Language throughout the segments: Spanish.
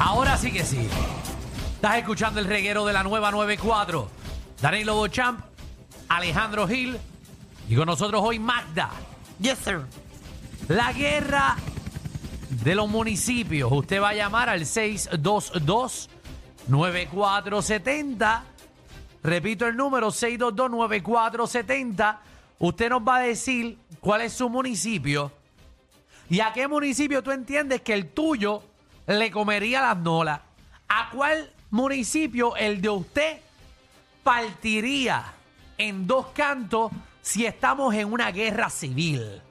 Ahora sí que sí. Estás escuchando el reguero de la nueva 94. Danilo Bochamp, Alejandro Gil y con nosotros hoy Magda. Yes, sir. La guerra de los municipios. Usted va a llamar al 622-9470. Repito el número, 622-9470. Usted nos va a decir cuál es su municipio y a qué municipio tú entiendes que el tuyo le comería las nolas. ¿A cuál municipio el de usted partiría en dos cantos si estamos en una guerra civil?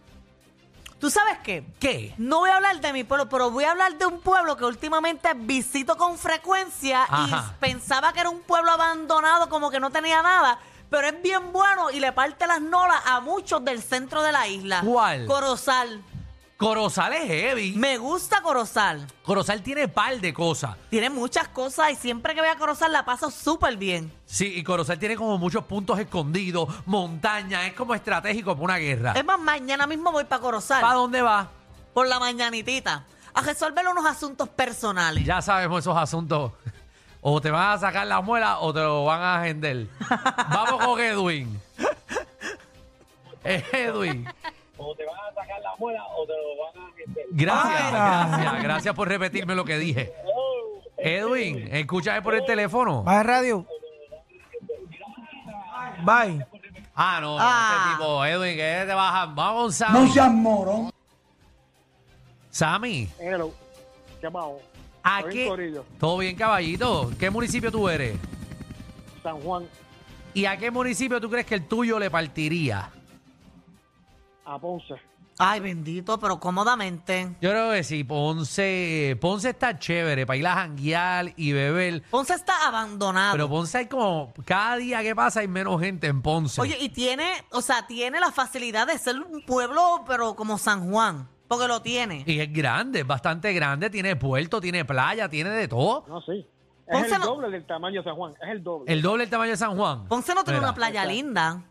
¿Tú sabes qué? ¿Qué? No voy a hablar de mi pueblo, pero voy a hablar de un pueblo que últimamente visito con frecuencia Ajá. y pensaba que era un pueblo abandonado, como que no tenía nada, pero es bien bueno y le parte las nolas a muchos del centro de la isla. ¿Cuál? Corozal. Corozal es heavy. Me gusta Corozal. Corozal tiene par de cosas. Tiene muchas cosas y siempre que voy a Corozal la paso súper bien. Sí, y Corozal tiene como muchos puntos escondidos, montañas, es como estratégico para una guerra. Es más, mañana mismo voy para Corozal. ¿Para dónde va? por la mañanitita. A resolver unos asuntos personales. Ya sabemos esos asuntos. O te van a sacar la muela o te lo van a agender. Vamos con Edwin. Edwin. O te van a sacar la muela o te lo van a meter. Gracias, gracias, gracias por repetirme lo que dije. Edwin, escúchame por el teléfono. Baja radio. Bye. Ah, no, Ah. este tipo, Edwin, que te baja. Vamos Sammy. No seas morón. Sammy, Hello. ¿Qué? ¿a Soy qué? Corillo. Todo bien, caballito. ¿Qué municipio tú eres? San Juan, ¿Y a qué municipio tú crees que el tuyo le partiría? A Ponce. Ay, bendito, pero cómodamente. Yo creo que sí, Ponce, Ponce está chévere para ir a janguear y beber. Ponce está abandonado. Pero Ponce hay como, cada día que pasa hay menos gente en Ponce. Oye, y tiene, o sea, tiene la facilidad de ser un pueblo, pero como San Juan, porque lo tiene. y es grande, es bastante grande, tiene puerto, tiene playa, tiene de todo. No, sí. Es Ponce el no- doble del tamaño de San Juan. Es el doble. El doble del tamaño de San Juan. Ponce no tiene Mira, una playa Exacto. linda.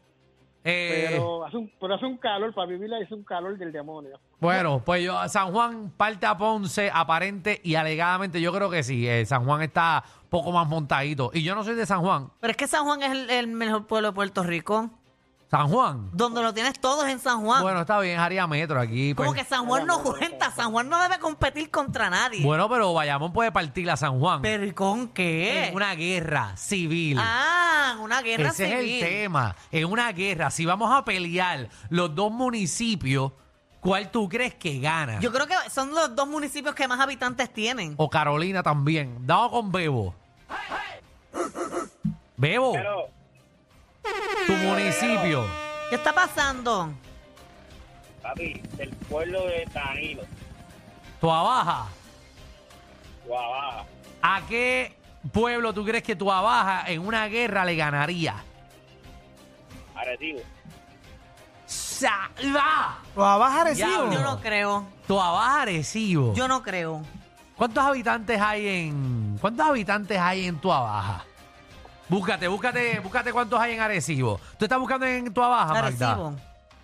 Eh, pero, hace un, pero hace un calor, para vivirla hace un calor del demonio. Bueno, pues yo, San Juan parte a Ponce, aparente y alegadamente, yo creo que sí. eh, San Juan está un poco más montadito. Y yo no soy de San Juan. Pero es que San Juan es el, el mejor pueblo de Puerto Rico. San Juan. Donde lo tienes todo es en San Juan. Bueno, está bien, área metro aquí. como pues. que San Juan no cuenta. San Juan no debe competir contra nadie. Bueno, pero Bayamón puede partir a San Juan. ¿Pero y con qué? En una guerra civil. Ah, una guerra Ese civil. es el tema. En una guerra, si vamos a pelear los dos municipios, ¿cuál tú crees que gana? Yo creo que son los dos municipios que más habitantes tienen. O Carolina también. Dado con Bebo. Bebo, Pero, tu municipio. ¿Qué está pasando? papi, del pueblo de Danilo, Tu abaja. Guabaja, ¿A qué pueblo tú crees que tu abaja en una guerra le ganaría? Arecibo. ¡Salva! ¿O a baja recibo? Diablo. Yo no creo. Tu abaja Arecibo. Yo no creo. ¿Cuántos habitantes hay en cuántos habitantes hay en tu abaja? Búscate, búscate, búscate cuántos hay en Arecibo. ¿Tú estás buscando en tu abaja, Magda? Arecibo.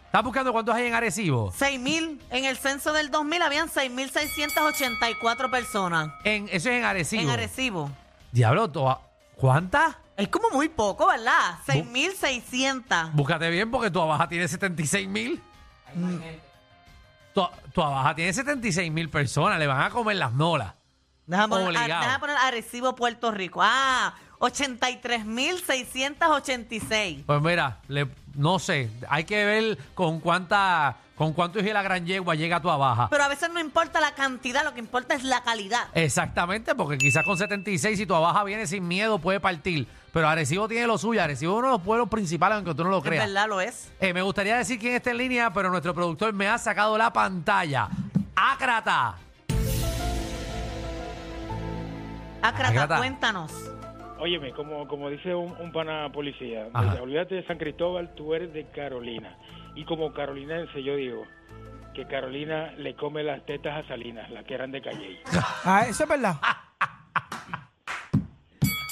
¿Estás buscando cuántos hay en Arecibo? 6.000. En el censo del 2000 habían 6.684 personas. En, eso es en Arecibo. En Arecibo. Diablo, ¿cuántas? Es como muy poco, ¿verdad? 6.600. Búscate bien porque tu abaja tiene 76 mil. Tu, tu abaja tiene 76 mil personas. Le van a comer las nolas. Déjame poner, déjame poner Arecibo, Puerto Rico. Ah, 83.686. Pues mira, le- no sé. Hay que ver con cuánta, con cuánto hijo de la gran yegua llega a tu abaja. Pero a veces no importa la cantidad, lo que importa es la calidad. Exactamente, porque quizás con 76, si tu abaja viene sin miedo, puede partir. Pero Arecibo tiene lo suyo. Arecibo es uno de los pueblos principales, aunque tú no lo Es creas. verdad, lo es. Eh, me gustaría decir quién está en línea, pero nuestro productor me ha sacado la pantalla. ¡Ácrata! Acrata, Ácrata. cuéntanos. Óyeme, como, como dice un, un pana policía, dice, olvídate de San Cristóbal, tú eres de Carolina. Y como carolinense yo digo que Carolina le come las tetas a Salinas, las que eran de Calle. Ah, eso es verdad.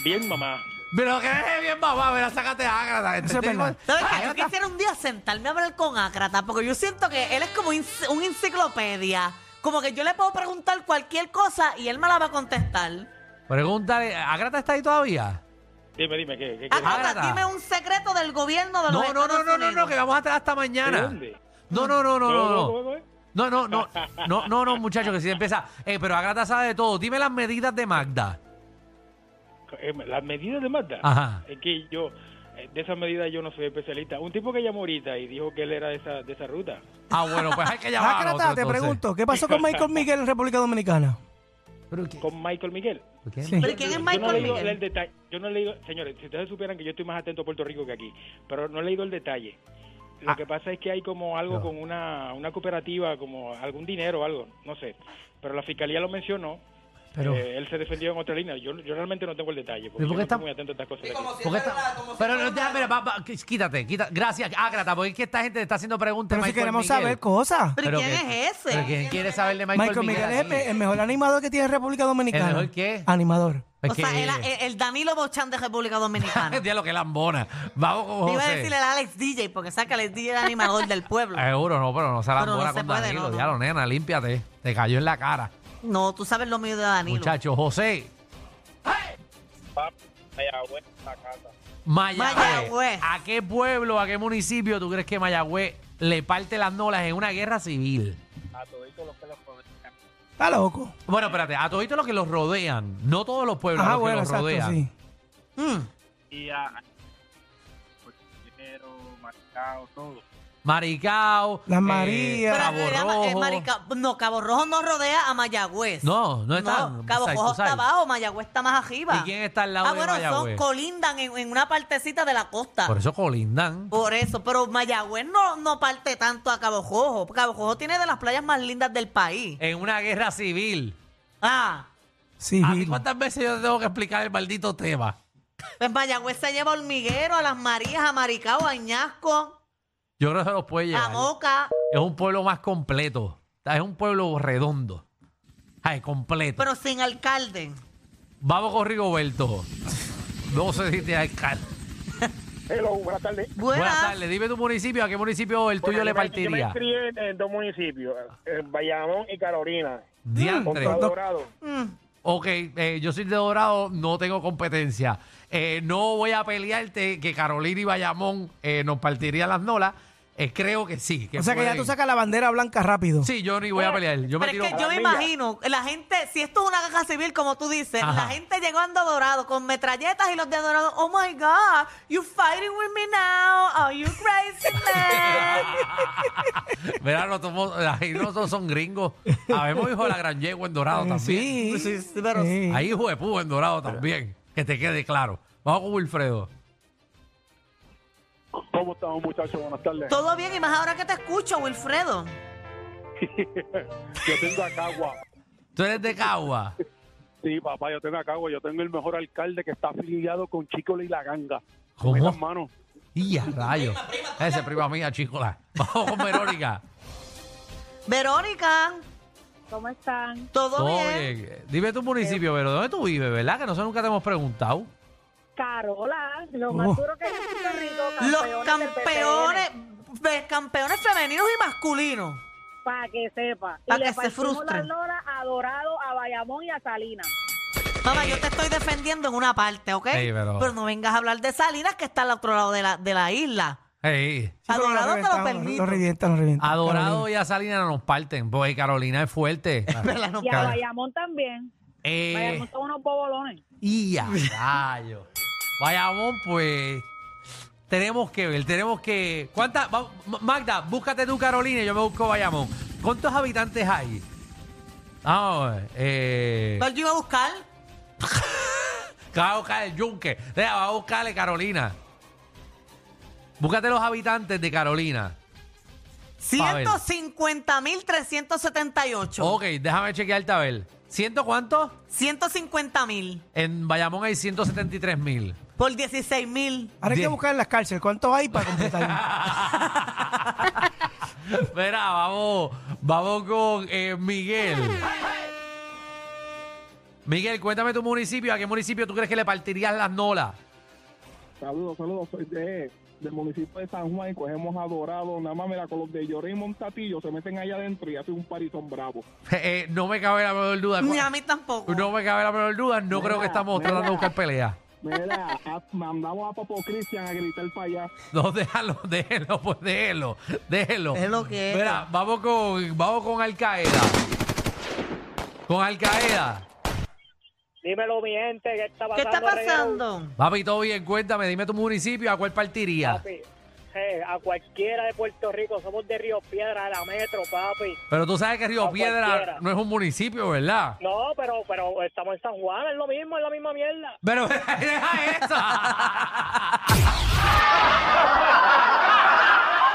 Bien, mamá. Pero que eres bien mamá, mira, sácate a Ácrata. Este Eso es verdad. ¿Sabes qué? Yo quisiera un día sentarme a hablar con Acrata, porque yo siento que él es como ins- un enciclopedia. como que yo le puedo preguntar cualquier cosa y él me la va a contestar. Pregúntale, ¿Agrata está ahí todavía? Dime, dime, ¿qué? qué quieres? Ágata. dime un secreto del gobierno de los No, no, no, Estados no, no, no, Unidos. que vamos a estar hasta ¿De mañana. dónde? No, no, no, no, no, ¿Cómo, no. No, no, no, no, no, no, muchacho, que si empieza. Eh, pero Agrata sabe de todo. Dime las medidas de Magda. Eh, Las medidas de Mazda. Ajá. Es que yo, eh, de esas medidas yo no soy especialista. Un tipo que llamó ahorita y dijo que él era de esa, de esa ruta. Ah, bueno, pues hay que llamar otro, te entonces. pregunto, ¿qué pasó con Michael Miguel en República Dominicana? ¿Pero qué? Con Michael Miguel. ¿Pero quién es Yo Michael no he leído Miguel? el detalle. Yo no he leído, señores, si ustedes supieran que yo estoy más atento a Puerto Rico que aquí, pero no he leído el detalle. Lo Ah. que pasa es que hay como algo No. con una, una cooperativa, como algún dinero o algo, no sé. Pero la fiscalía lo mencionó. Pero- eh, él se defendió en otra línea. Yo, yo realmente no tengo el detalle, porque ¿Y por yo qué no está- estoy muy atento a estas cosas. de aquí. ¿Por qué está- Pero no, ya, mira, va, va, qu- quítate, quítate. Gracias, Ágrata, porque es que esta gente te está haciendo preguntas. Pero si queremos Miguel. saber cosas. ¿Pero quién que- es ese? ¿Pero quién quiere saber de Michael, Michael Miguel es el, el mejor animador que tiene República Dominicana. ¿El mejor qué? Animador. Es o sea, que- el, el- el Danilo Bochán de República Dominicana. Día lo que lambona. Vamos con Te iba a José. decirle el Alex DJ, porque saca el DJ el animador del pueblo. Seguro, no, pero no se no lambona se con puede, Danilo. no, no. Ya lo, nena, límpiate. Te cayó en la cara. No, tú sabes lo mío de Danilo. Muchacho, José, Papi, Mayagüez, la casa. Mayagüez. Mayagüez. ¿A qué pueblo, a qué municipio tú crees que Mayagüez le parte las nolas en una guerra civil? A toditos los que los rodean. Está loco. Bueno, espérate, a todos los que los rodean, no todos los pueblos, Ah, los bueno, que los exacto, rodean. sí. Mm. Y a. Dinero, marcado, todo. Maricao, Las eh, Marías. Pero Cabo es Rojo. Marica- no, Cabo Rojo no rodea a Mayagüez. No, no está. No, Cabo Rojo está abajo, Mayagüez está más arriba. ¿Y quién está al lado ah, de bueno, Mayagüez? son colindan en, en una partecita de la costa. Por eso colindan. Por eso, pero Mayagüez no, no parte tanto a Cabo Rojo. Cabo Rojo tiene de las playas más lindas del país. En una guerra civil. Ah, Sí, ¿A ti cuántas veces yo te tengo que explicar el maldito tema? pues Mayagüez se lleva a Hormiguero, a Las Marías, a Maricao, a Añasco, Yo creo que se los puede a llevar. Moca. Es un pueblo más completo. Es un pueblo redondo. Ay, completo. pero sin alcalde. Vamos con Rigoberto. No sé si te alcalde. Hello, buenas tardes. Buenas. Buenas tardes. Dime tu municipio. ¿A qué municipio el tuyo le me- Yo me partiría? en, en dos municipios, en Bayamón y Carolina. Diantre. Contra Dorado. Mm. Ok, eh, yo soy de Dorado, no tengo competencia. Eh, no voy a pelearte que Carolina y Bayamón eh, nos partirían las nolas. Eh, creo que sí. Que O sea que ya pueden. tú sacas la bandera blanca rápido. Sí, yo ni voy a pelear. Yo me Pero tiro. es que yo me imagino, la gente, si esto es una guerra civil, como tú dices, Ajá. la gente llegando Dorado con metralletas y los de Dorado, oh my God, you fighting with me now, are you crazy man? Mira, no somos- ahí no todos son gringos. Habemos hijo de la gran yegua en Dorado Eh, también. sí. Sí, sí, pero- Sí. Ahí hijo de púa en Dorado también. Que te quede claro. Vamos con Wilfredo. ¿Cómo estamos, muchachos? Buenas tardes. Todo bien, y más ahora que te escucho, Wilfredo. Yo tengo a Cagua. Tú eres de Cagua. Sí, papá, yo tengo a Cagua. Yo tengo el mejor alcalde que está afiliado con Chico y la Ganga. ¿Cómo? Manos. Y a rayos. Esa es prima mía, chicola. Vamos con Verónica. Verónica, ¿Cómo están? ¿todo, Todo bien? bien. Dime tu municipio, pero ¿dónde tú vives, verdad? Que nosotros nunca te hemos preguntado. Carola, lo Oh. más duro que hay en Puerto Rico. Los campeones, campeones femeninos y masculinos. Para que sepa. Pa' y le que se las lolas a Dorado, a Bayamón y a Salinas. Mamá, yo te estoy defendiendo en una parte, ¿ok? Pero- no vengas a hablar de Salinas, que está al otro lado de la, de la isla. Hey, Sí, pero Adorado lo te lo permito. Lo lo revientan. a Dorado Carolina. y a Salinas nos parten, porque Carolina es fuerte. Y a. Bayamón también. Eh, Bayamón son unos bobolones. y a rayos. Vayamos, pues. Tenemos que ver, tenemos que. ¿Cuántas? Magda, búscate tú Carolina y yo me busco Bayamón. ¿Cuántos habitantes hay? Vamos a ver. Eh, ¿Cuál yo iba a buscar? va a buscar el yunque. Deja, va a buscarle Carolina. Búscate los habitantes de Carolina. Pa' ver. 150.378. Ok, déjame chequearte a ver. ¿Ciento cuántos? 150.000 En Bayamón hay 173 mil. Por 16.000. Ahora hay que buscar en las cárceles. ¿Cuántos hay para completar? Mira, vamos, vamos con eh, Miguel. Miguel, cuéntame tu municipio. ¿A qué municipio tú crees que le partirías las nolas? Saludos, saludos. Soy de del municipio de San Juan y cogemos a Dorado, nada más mira, con los de Lloré y Montatillo se meten allá adentro y hacen un parizón bravo. Eh, eh, no me cabe la menor duda. Ni a mí tampoco. No me cabe la menor duda. No creo que estamos mira. tratando de buscar pelea. Mira, a- mandamos a Papo Cristian a gritar para allá. No, déjalo, déjelo, pues déjelo, déjelo. Es lo que es. Mira, vamos con, vamos con Al Qaeda. Con Al Qaeda. Dímelo, mi gente, ¿qué está ¿Qué pasando? está pasando? Papi, todo bien, cuéntame, dime tu municipio, ¿a cuál partiría? Papi, eh, a cualquiera de Puerto Rico, somos de Río Piedra, de la metro, papi. Pero tú sabes que Río A Piedra cualquiera. no es un municipio, ¿verdad? No, pero, pero estamos en San Juan, es lo mismo, es la misma mierda. Pero deja eso.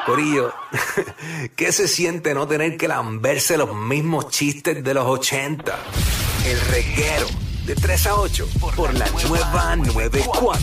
Corillo, ¿qué se siente no tener que lamberse los mismos chistes de los 80? El reguero de 3 a 8 por la nueva 94.